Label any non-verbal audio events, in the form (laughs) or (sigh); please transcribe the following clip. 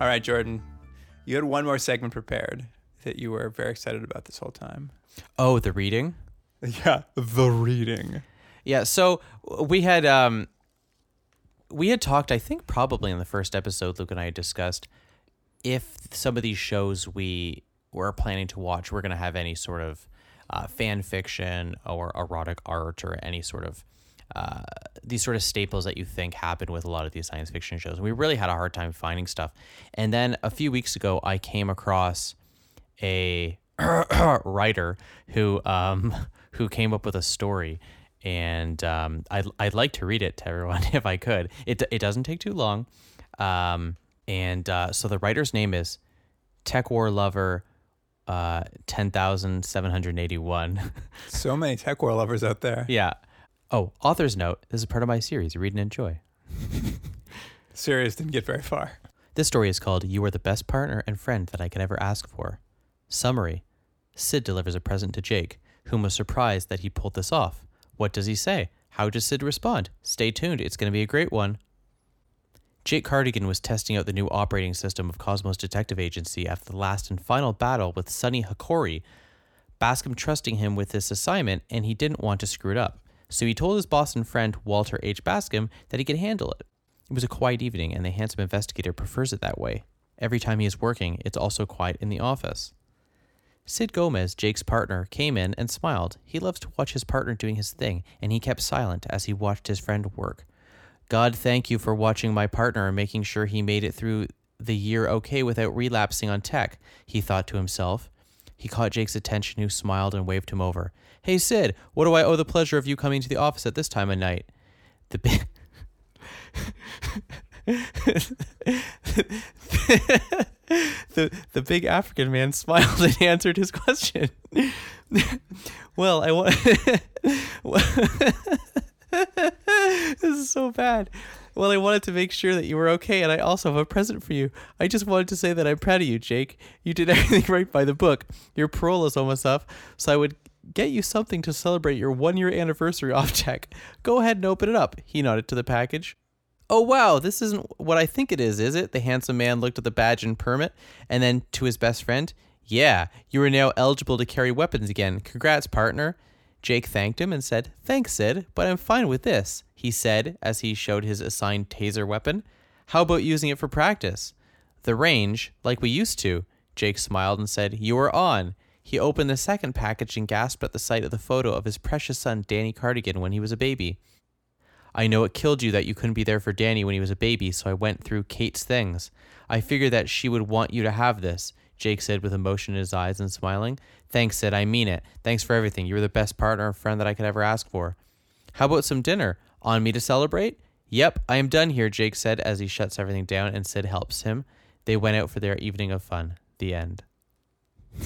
All right, Jordan. You had one more segment prepared that you were very excited about this whole time. Oh, the reading. (laughs) Yeah, the reading. Yeah, so we had um we had talked, I think probably in the first episode Luke and I discussed if some of these shows we were planning to watch were going to have any sort of uh, fan fiction or erotic art or any sort of uh, these sort of staples that you think happen with a lot of these science fiction shows. And we really had a hard time finding stuff. And then a few weeks ago, I came across a (clears throat) writer who um, (laughs) who came up with a story, and um, I'd I'd like to read it to everyone (laughs) if I could. It it doesn't take too long, um, and uh, so the writer's name is Tech War Lover. Uh, ten thousand seven hundred eighty-one. (laughs) So many tech war lovers out there. yeah. Oh, author's note. This is part of my series. Read and enjoy. (laughs) series didn't get very far. This story is called You Are the Best Partner and Friend That I Could Ever Ask For. Summary Sid delivers a present to Jake, whom was surprised that he pulled this off. What does he say? How does Sid respond? Stay tuned, it's going to be a great one. Jake Cardigan was testing out the new operating system of Cosmos Detective Agency after the last and final battle with Sonny Hokori. Bascom trusting him with this assignment, and he didn't want to screw it up. So he told his Boston friend, Walter H. Bascom, that he could handle it. It was a quiet evening, and the handsome investigator prefers it that way. Every time he is working, it's also quiet in the office. Sid Gomez, Jake's partner, came in and smiled. He loves to watch his partner doing his thing, and he kept silent as he watched his friend work. God, thank you for watching my partner and making sure he made it through the year okay without relapsing on Tek, he thought to himself. He caught Jake's attention, who smiled and waved him over. Hey, Sid, what do I owe the pleasure of you coming to the office at this time of night? The big. (laughs) the the big African man smiled and answered his question. well, I want. (laughs) this is so bad. Well, I wanted to make sure that you were okay, and I also have a present for you. I just wanted to say that I'm proud of you, Jake. You did (laughs) everything right by the book. Your parole is almost up, so I would get you something to celebrate your one year anniversary (laughs) off Tek. Go ahead and open it up. He nodded to the package. Oh, wow, this isn't what I think it is, is it? The handsome man looked at the badge and permit, and then to his best friend. Yeah, you are now eligible to carry weapons again. Congrats, partner. Jake thanked him and said, Thanks, Sid, but I'm fine with this, he said as he showed his assigned taser weapon. How about using it for practice? The range, like we used to. Jake smiled and said, You are on. He opened the second package and gasped at the sight of the photo of his precious son, Danny Cardigan, when he was a baby. I know it killed you that you couldn't be there for Danny when he was a baby, so I went through Kate's things. I figured that she would want you to have this, Jake said with emotion in his eyes and smiling. Thanks, Sid. I mean it. Thanks for everything. You were the best partner and friend that I could ever ask for. How about some dinner? On me to celebrate? Yep, I am done here, Jake said as he shuts everything down and Sid helps him. They went out for their evening of fun. The end. (laughs)